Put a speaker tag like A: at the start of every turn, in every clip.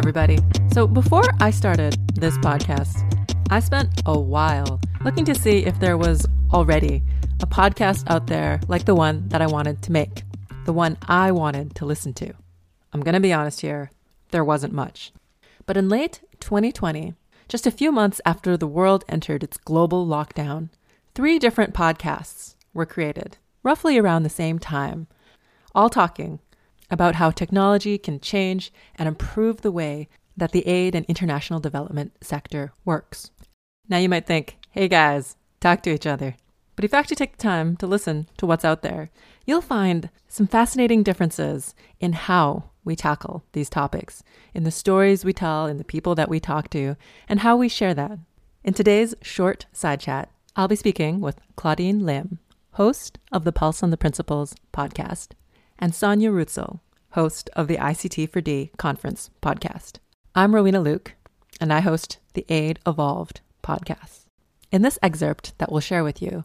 A: everybody. So, before I started this podcast, I spent a while looking to see if there was already a podcast out there like the one that I wanted to make, the one I wanted to listen to. I'm going to be honest here, there wasn't much. But in late 2020, just a few months after the world entered its global lockdown, three different podcasts were created, roughly around the same time, all talking about how technology can change and improve the way that the aid and international development sector works. Now you might think, hey guys, talk to each other. But if you actually take the time to listen to what's out there, you'll find some fascinating differences in how we tackle these topics, in the stories we tell, in the people that we talk to, and how we share that. In today's short side chat, I'll be speaking with Claudine Lim, host of the Pulse on the Principles podcast and Sonja Ruetzel, host of the ICT4D conference podcast. I'm Rowena Luk, and I host the Aid Evolved podcast. In this excerpt that we'll share with you,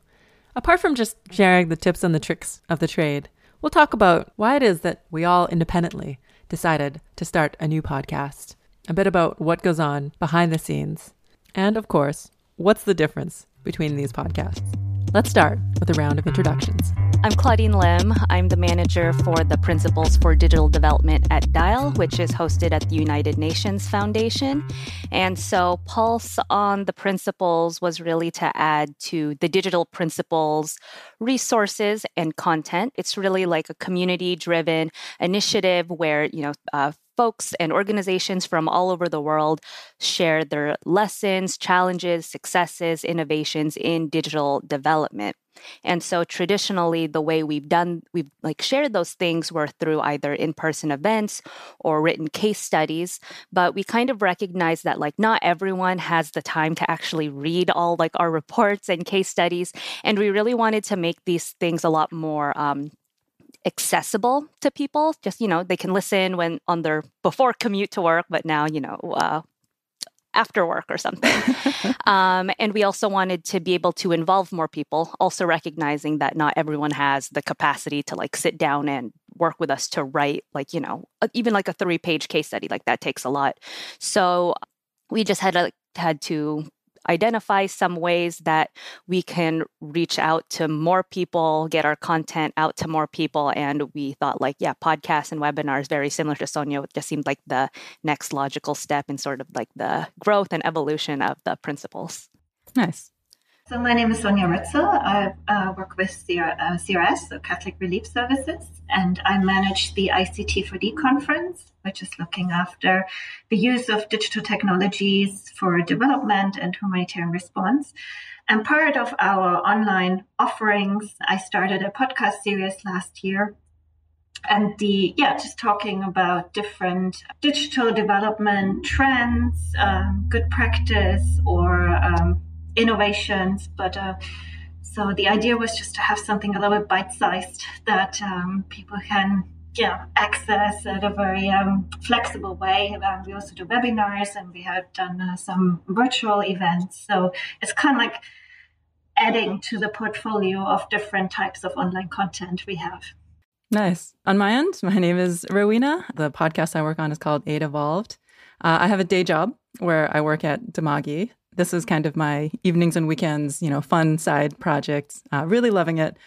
A: apart from just sharing the tips and the tricks of the trade, we'll talk about why it is that we all independently decided to start a new podcast, a bit about what goes on behind the scenes, and of course, what's the difference between these podcasts. Let's start with a round of introductions.
B: I'm Claudine Lim. I'm the manager for the Principles for Digital Development at DIAL, which is hosted at the United Nations Foundation. And so, Pulse on the Principles was really to add to the digital principles resources and content. It's really like a community driven initiative where, you know, uh, folks and organizations from all over the world share their lessons, challenges, successes, innovations in digital development. And so traditionally the way we've done we've like shared those things were through either in-person events or written case studies, but we kind of recognize that like not everyone has the time to actually read all like our reports and case studies and we really wanted to make these things a lot more um, accessible to people. Just, you know, they can listen when on their before commute to work, but now, you know, uh, after work or something. um, and we also wanted to be able to involve more people, also recognizing that not everyone has the capacity to like sit down and work with us to write, like, you know, even like a three page case study, like that takes a lot. So we just had to, had to identify some ways that we can reach out to more people, get our content out to more people. And we thought, like, yeah, podcasts and webinars, very similar to Sonja, it just seemed like the next logical step in sort of like the growth and evolution of the principles.
A: Nice.
C: So my name is Sonja Ruetzel. I uh, work with uh, CRS, so Catholic Relief Services, and I manage the ICT4D conference, which is looking after the use of digital technologies for development and humanitarian response. And part of our online offerings, I started a podcast series last year and the yeah just talking about different digital development trends um, good practice or um, innovations. But uh, so the idea was just to have something a little bit bite sized that um, people can yeah, access in a very um, flexible way. Um, we also do webinars and we have done uh, some virtual events. So it's kind of like adding to the portfolio of different types of online content we have.
A: Nice. On my end, my name is Rowena. The podcast I work on is called Aid Evolved. Uh, I have a day job where I work at Dimagi, this is kind of my evenings and weekends, you know, fun side project. Uh, really loving it,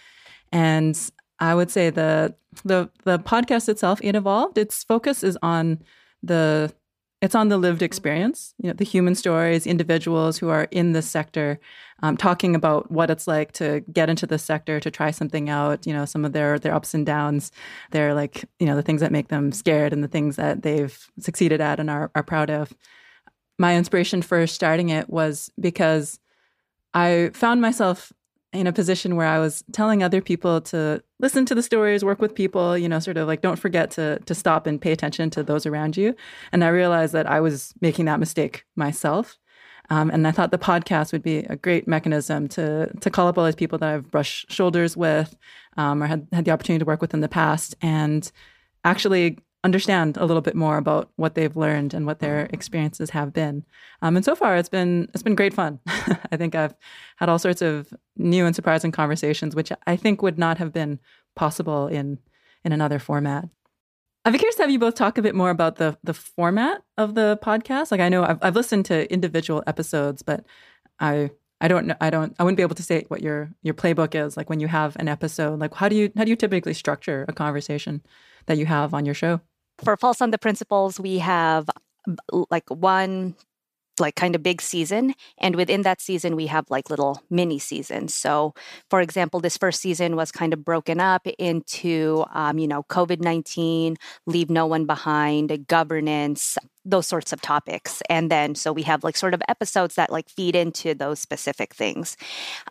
A: and I would say the the the podcast itself, Aid Evolved, its focus is on the it's on the lived experience, you know, the human stories, individuals who are in this sector, um, talking about what it's like to get into the sector, to try something out, you know, some of their their ups and downs, their like, you know, the things that make them scared and the things that they've succeeded at and are, are proud of my inspiration for starting it was because I found myself in a position where I was telling other people to listen to the stories, work with people, you know, sort of like don't forget to to stop and pay attention to those around you. And I realized that I was making that mistake myself. Um, and I thought the podcast would be a great mechanism to to call up all these people that I've brushed shoulders with, um, or had had the opportunity to work with in the past, and actually understand a little bit more about what they've learned and what their experiences have been. Um, and so far, it's been it's been great fun. I think I've had all sorts of new and surprising conversations, which I think would not have been possible in in another format. I'd be curious to have you both talk a bit more about the the format of the podcast. Like I know I've, I've listened to individual episodes, but I I don't know I don't I wouldn't be able to say what your your playbook is like when you have an episode. Like how do you how do you typically structure a conversation that you have on your show?
B: For Pulse on the Principles, we have like one like kind of big season and within that season we have like little mini seasons. So for example this first season was kind of broken up into um, you know covid-19 leave no one behind governance those sorts of topics. And then so we have like sort of episodes that like feed into those specific things.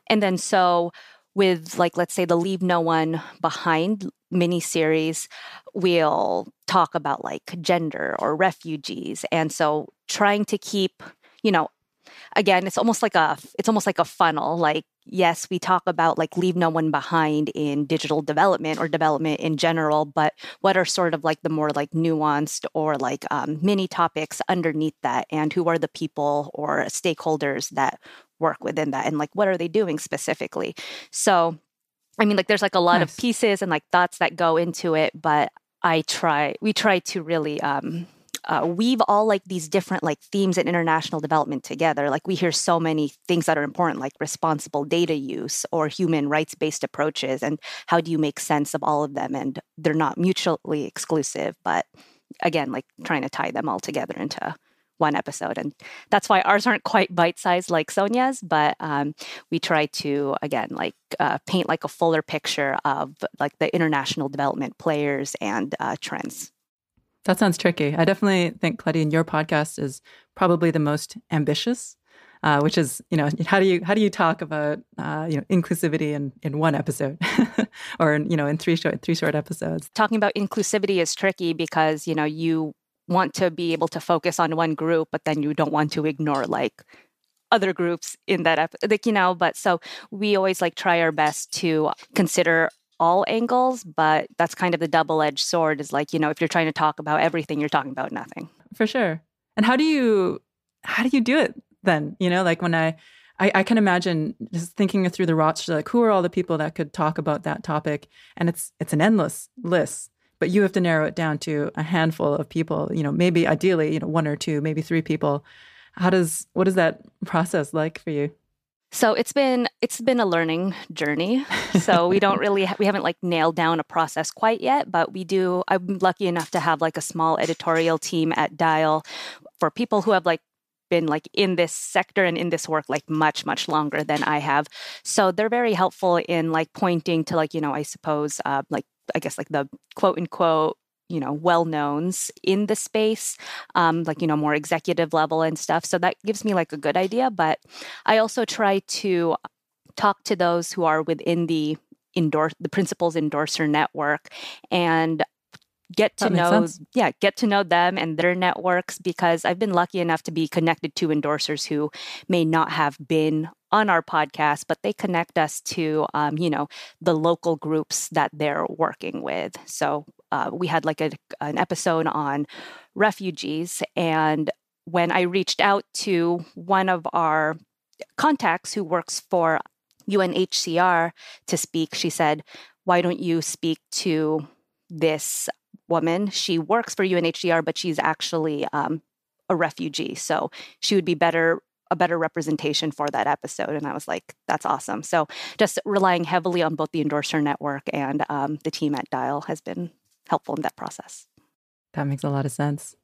B: And then so with like let's say the leave no one behind mini series we'll talk about like gender or refugees and so trying to keep you know again it's almost like a it's almost like a funnel like yes we talk about like leave no one behind in digital development or development in general but what are sort of like the more like nuanced or like um, mini topics underneath that and who are the people or stakeholders that work within that and like what are they doing specifically? So i mean like there's like a lot nice. of pieces and like thoughts that go into it but i try we try to really um uh, weave all like these different like themes in international development together like we hear so many things that are important like responsible data use or human rights based approaches and how do you make sense of all of them and they're not mutually exclusive but again like trying to tie them all together into one episode. And that's why ours aren't quite bite sized like Sonja's, but um, we try to, again, like uh, paint like a fuller picture of like the international development players and uh, trends.
A: That sounds tricky. I definitely think, Claudine, your podcast is probably the most ambitious. Uh, which is, you know, how do you how do you talk about uh, you know inclusivity in in one episode, or in, you know in three short three short episodes?
B: Talking about inclusivity is tricky because you know you want to be able to focus on one group, but then you don't want to ignore like other groups in that episode, like, you know, but so we always like try our best to consider all angles, but that's kind of the double edged sword is like, you know, if you're trying to talk about everything, you're talking about nothing.
A: For sure. And how do you, how do you do it then? You know, like when I, I, I can imagine just thinking through the roster, like who are all the people that could talk about that topic? And it's, it's an endless list but you have to narrow it down to a handful of people you know maybe ideally you know one or two maybe three people. How does what is that process like for you?
B: So it's been it's been a learning journey. So we don't really we haven't like nailed down a process quite yet but we do i'm lucky enough to have like a small editorial team at dial for people who have like been like in this sector and in this work like much much longer than i have. So they're very helpful in like pointing to like you know i suppose uh, like I guess like the quote unquote you know well knowns in the space um, like you know more executive level and stuff. So that gives me like a good idea but i also try to talk to those who are within the endorse the principles endorser network and get to know sense. yeah get to know them and their networks because i've been lucky enough to be connected to endorsers who may not have been on our podcast, but they connect us to, um, you know, the local groups that they're working with. So uh, we had like a, an episode on refugees. And when I reached out to one of our contacts who works for UNHCR to speak, she said, Why don't you speak to this woman? She works for UNHCR, but she's actually um, a refugee. So she would be better a better representation for that episode. And I was like, that's awesome. So just relying heavily on both the endorser network and um, the team at Dial has been helpful in that process.
A: That makes a lot of sense.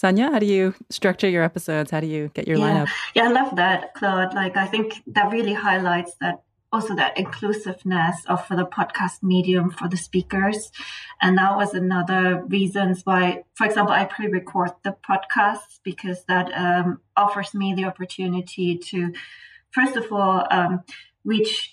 A: Sonja, how do you structure your episodes? How do you get your
C: yeah.
A: lineup?
C: Yeah, I love that, Claude. Like, I think that really highlights that also that inclusiveness of the podcast medium for the speakers. And that was another reasons why, for example, I pre-record the podcasts because that um, offers me the opportunity to, first of all, um, reach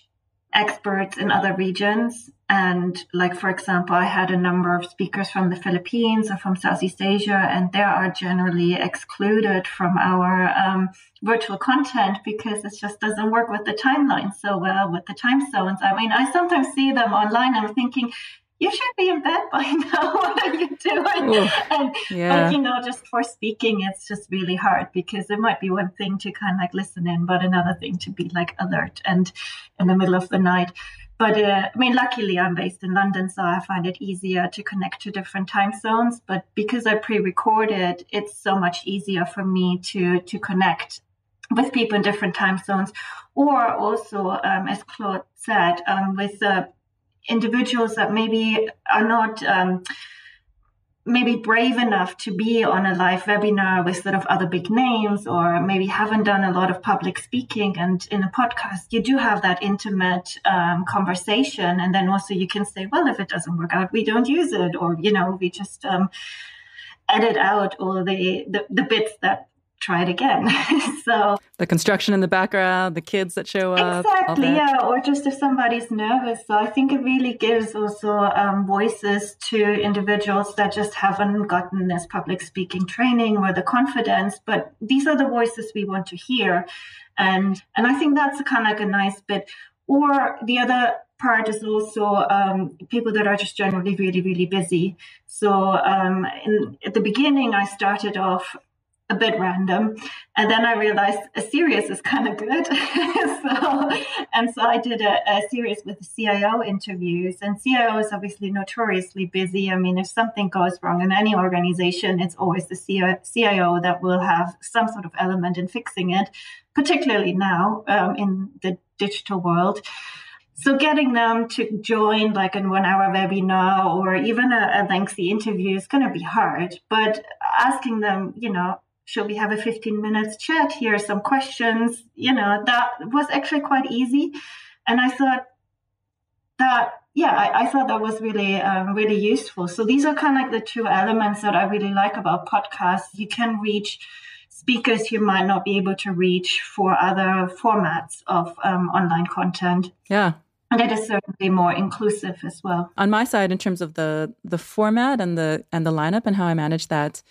C: experts in other regions. And like, for example, I had a number of speakers from the Philippines or from Southeast Asia, and they are generally excluded from our um, virtual content because it just doesn't work with the timeline so well with the time zones. I mean, I sometimes see them online. I'm thinking, you should be in bed by now. what are you doing? Ooh, and yeah. but you know, just for speaking, it's just really hard because it might be one thing to kind of like listen in, but another thing to be like alert and in the middle of the night. but uh, I mean, luckily I'm based in London, so I find it easier to connect to different time zones. But because I pre-recorded, it's so much easier for me to to connect with people in different time zones, or also, um, as Claude said, um, with uh, individuals that maybe are not. Um, maybe brave enough to be on a live webinar with sort of other big names or maybe haven't done a lot of public speaking and in a podcast you do have that intimate um, conversation and then also you can say well if it doesn't work out we don't use it or you know we just um, edit out all the, the, the bits that try it again. so
A: the construction in the background, the kids that show
C: up. Exactly, yeah. Or just if somebody's nervous. So I think it really gives also um, voices to individuals that just haven't gotten this public speaking training or the confidence. But these are the voices we want to hear. And and I think that's kind of like a nice bit. Or the other part is also um, people that are just generally really, really busy. So um, in, at the beginning, I started off a bit random. And then I realized a series is kind of good. so, and so I did a, a, series with CIO interviews. And CIO is obviously notoriously busy. I mean, if something goes wrong in any organization, it's always the CIO that will have some sort of element in fixing it, particularly now um, in the digital world. So getting them to join like a one hour webinar or even a, a lengthy interview is going to be hard, but asking them, you know, should we have a 15 minutes chat? Here are some questions. You know, that was actually quite easy. And I thought that, yeah, I, I thought that was really, um, really useful. So these are kind of like the two elements that I really like about podcasts. You can reach speakers you might not be able to reach for other formats of um, online content.
A: Yeah.
C: And it is certainly more inclusive as well.
A: On my side, in terms of the the format and the and the lineup and how I manage that,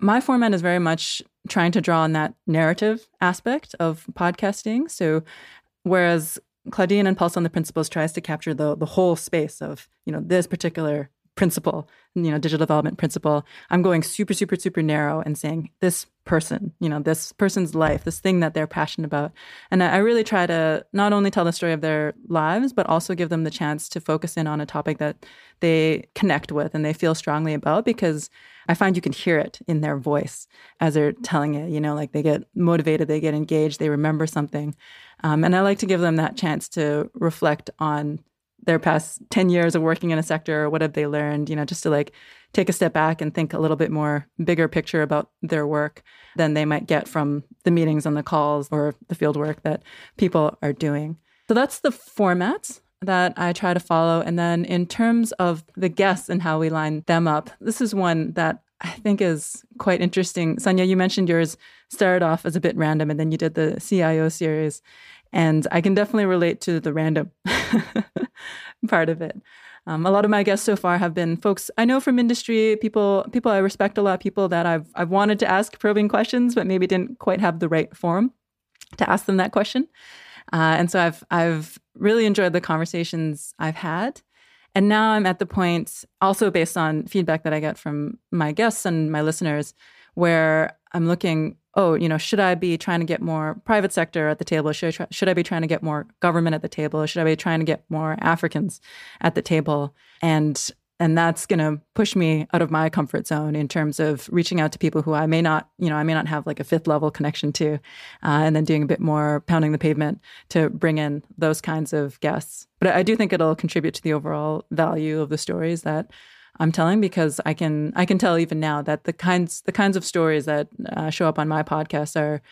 A: my format is very much trying to draw on that narrative aspect of podcasting. So, whereas Claudine and Pulse on the Principles tries to capture the the whole space of you know this particular principle, you know, digital development principle, I'm going super, super, super narrow and saying this person, you know, this person's life, this thing that they're passionate about. And I really try to not only tell the story of their lives, but also give them the chance to focus in on a topic that they connect with and they feel strongly about because I find you can hear it in their voice as they're telling it, you know, like they get motivated, they get engaged, they remember something. Um, and I like to give them that chance to reflect on their past 10 years of working in a sector what have they learned you know just to like take a step back and think a little bit more bigger picture about their work than they might get from the meetings and the calls or the field work that people are doing so that's the format that I try to follow. And then in terms of the guests and how we line them up, this is one that I think is quite interesting. Sonja, you mentioned yours started off as a bit random and then you did the CIO series. And I can definitely relate to the random part of it. Um, a lot of my guests so far have been folks I know from industry, people people I respect a lot, people that I've I've wanted to ask probing questions, but maybe didn't quite have the right forum to ask them that question. Uh, and so I've I've really enjoyed the conversations I've had. And now I'm at the point, also based on feedback that I get from my guests and my listeners, where I'm looking oh, you know, should I be trying to get more private sector at the table? Should I, try, should I be trying to get more government at the table? Should I be trying to get more Africans at the table? And and that's going to push me out of my comfort zone in terms of reaching out to people who I may not, you know, I may not have like a fifth level connection to, uh, and then doing a bit more pounding the pavement to bring in those kinds of guests. But I do think it'll contribute to the overall value of the stories that I'm telling because I can I can tell even now that the kinds the kinds of stories that uh, show up on my podcast are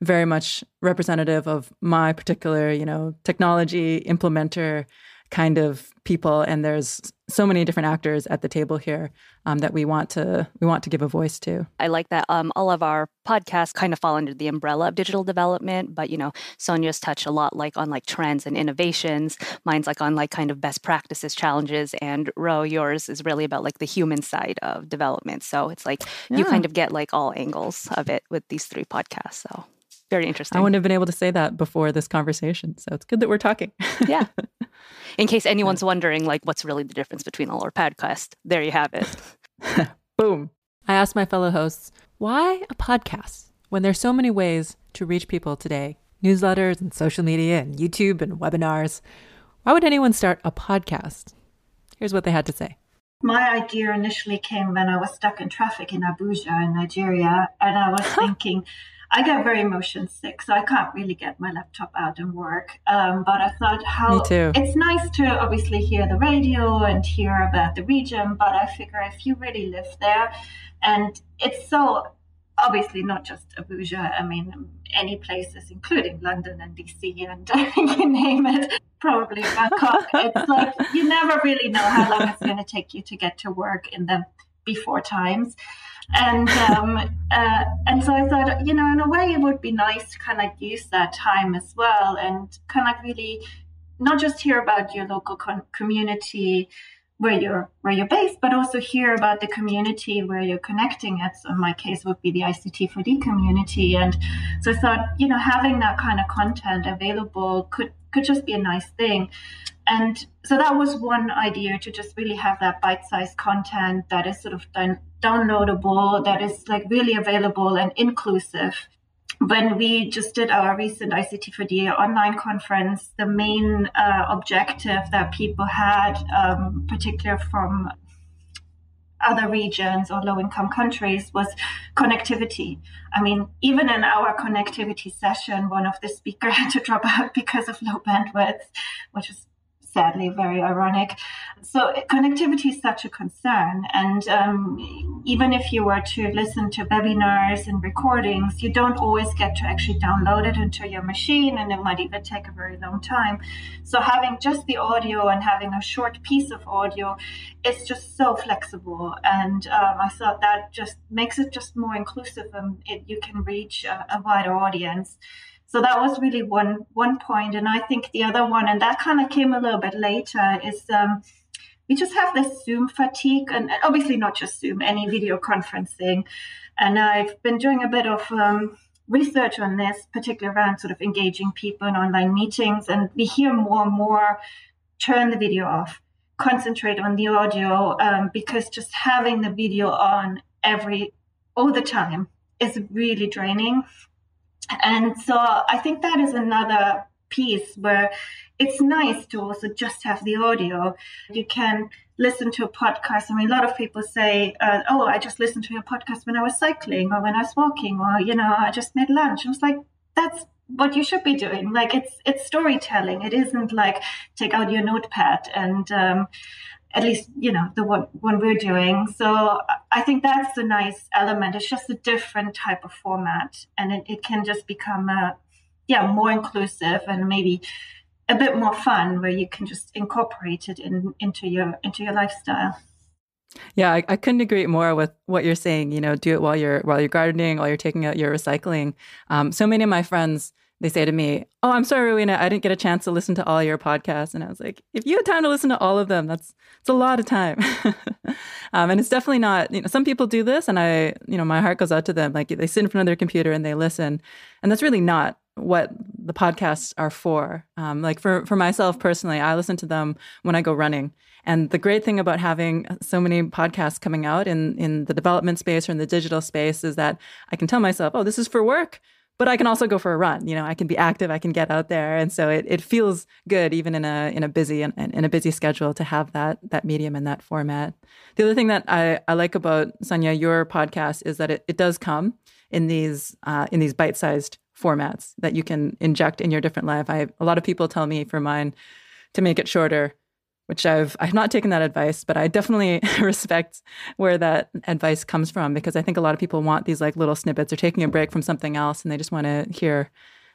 A: very much representative of my particular you know technology implementer kind of people. And there's so many different actors at the table here um, that we want to we want to give a voice to
B: i like that um, all of our podcasts kind of fall under the umbrella of digital development but you know sonja's touch a lot like on like trends and innovations mine's like on like kind of best practices challenges and Ro yours is really about like the human side of development so it's like yeah. you kind of get like all angles of it with these three podcasts so very interesting.
A: I wouldn't have been able to say that before this conversation. So it's good that we're talking.
B: yeah. In case anyone's wondering, like, what's really the difference between all our podcasts, there you have it.
A: Boom. I asked my fellow hosts, why a podcast when there's so many ways to reach people today? Newsletters and social media and YouTube and webinars. Why would anyone start a podcast? Here's what they had to say.
C: My idea initially came when I was stuck in traffic in Abuja in Nigeria, and I was thinking, I get very motion sick, so I can't really get my laptop out and work. Um, but I thought, how it's nice to obviously hear the radio and hear about the region, but I figure if you really live there, and it's so obviously not just Abuja, I mean, any places, including London and DC and you name it, probably Bangkok. it's like you never really know how long it's going to take you to get to work in the before times. And um, uh, and so I thought, you know, in a way, it would be nice to kind of use that time as well and kind of really not just hear about your local con- community where you're where you're based, but also hear about the community where you're connecting at. So in my case would be the ICT4D community. And so I thought, you know, having that kind of content available could could just be a nice thing. And so that was one idea to just really have that bite-sized content that is sort of done, downloadable, that is like really available and inclusive when we just did our recent ICT4D online conference, the main uh, objective that people had, um, particularly from other regions or low income countries, was connectivity. I mean, even in our connectivity session, one of the speakers had to drop out because of low bandwidth, which is sadly very ironic. So connectivity is such a concern, and um, even if you were to listen to webinars and recordings, you don't always get to actually download it into your machine, and it might even take a very long time. So having just the audio and having a short piece of audio is just so flexible, and um, I thought that just makes it just more inclusive, and it, you can reach a, a wider audience. So that was really one one point, and I think the other one, and that kind of came a little bit later, is um, we just have this Zoom fatigue, and obviously not just Zoom, any video conferencing. And I've been doing a bit of um, research on this, particularly around sort of engaging people in online meetings, and we hear more and more turn the video off, concentrate on the audio, um, because just having the video on every all the time is really draining and so I think that is another piece where it's nice to also just have the audio. You can listen to a podcast. I mean, a lot of people say, uh, "Oh, I just listened to your podcast when I was cycling, or when I was walking, or you know, I just made lunch." I was like, "That's what you should be doing. Like, it's it's storytelling. It isn't like take out your notepad and." Um, at least you know the one, one we're doing so i think that's a nice element it's just a different type of format and it, it can just become a yeah more inclusive and maybe a bit more fun where you can just incorporate it in, into your into your lifestyle
A: yeah, I, I, couldn't agree more with what you're saying. You know, do it while you're while you're gardening, while you're taking out your recycling. Um, so many of my friends they say to me, "Oh, I'm sorry, Rowena, I didn't get a chance to listen to all your podcasts." And I was like, "If you had time to listen to all of them, that's it's a lot of time." um, and it's definitely not. You know, some people do this, and I, you know, my heart goes out to them. Like they sit in front of their computer and they listen, and that's really not what the podcasts are for. Um, like for for myself personally, I listen to them when I go running. And the great thing about having so many podcasts coming out in in the development space or in the digital space is that I can tell myself, "Oh, this is for work." but I can also go for a run. You know, I can be active, I can get out there, and so it, it feels good even in a in a busy in, in a busy schedule to have that that medium and that format. The other thing that I, I like about Sonja your podcast is that it, it does come in these uh, in these bite sized formats that you can inject in your different life. I a lot of people tell me for mine to make it shorter which I've I've not taken that advice, but I definitely respect where that advice comes from because I think a lot of people want these like little snippets or taking a break from something else and they just want to hear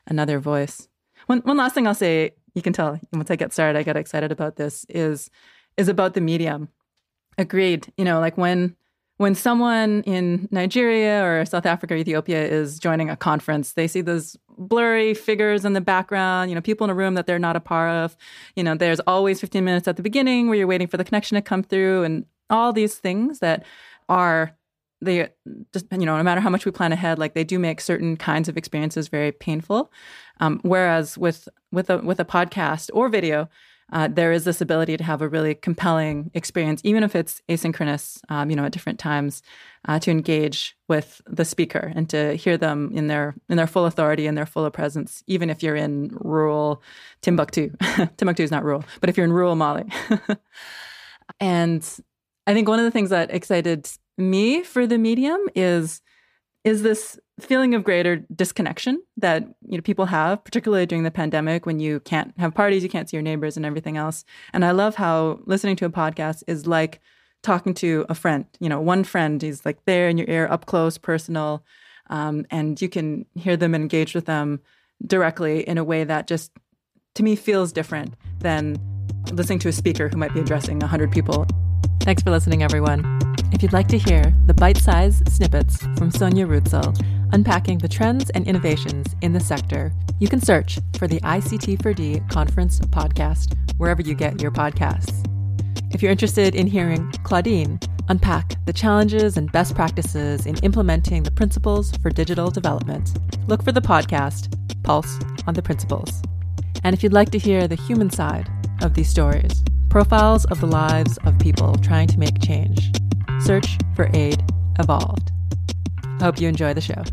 A: another voice. One one last thing I'll say, you can tell once I get started, I get excited about this is is about the medium. Agreed. You know, like when when someone in Nigeria or South Africa or Ethiopia is joining a conference, they see those blurry figures in the background, you know, people in a room that they're not a part of. You know, there's always 15 minutes at the beginning where you're waiting for the connection to come through and all these things that are they just you know no matter how much we plan ahead like they do make certain kinds of experiences very painful um, whereas with with a with a podcast or video uh, there is this ability to have a really compelling experience, even if it's asynchronous, um, you know, at different times, uh, to engage with the speaker and to hear them in their in their full authority and their full presence, even if you're in rural Timbuktu. Timbuktu is not rural, but if you're in rural Mali. and I think one of the things that excited me for the medium is is this feeling of greater disconnection that you know people have particularly during the pandemic when you can't have parties you can't see your neighbors and everything else. And i love how listening to a podcast is like talking to a friend. You know one friend is like there in your ear up close personal um, and you can hear them and engage with them directly in a way that just to me feels different than listening to a speaker who might be addressing 100 people. Thanks for listening everyone if you'd like to hear the bite sized snippets from Sonja Ruetzel unpacking the trends and innovations in the sector, you can search for the ICT4D Conference podcast wherever you get your podcasts. If you're interested in hearing Claudine unpack the challenges and best practices in implementing the principles for digital development, look for the podcast Pulse on the Principles. And if you'd like to hear the human side of these stories, profiles of the lives of people trying to make change, search for Aid Evolved. Hope you enjoy the show.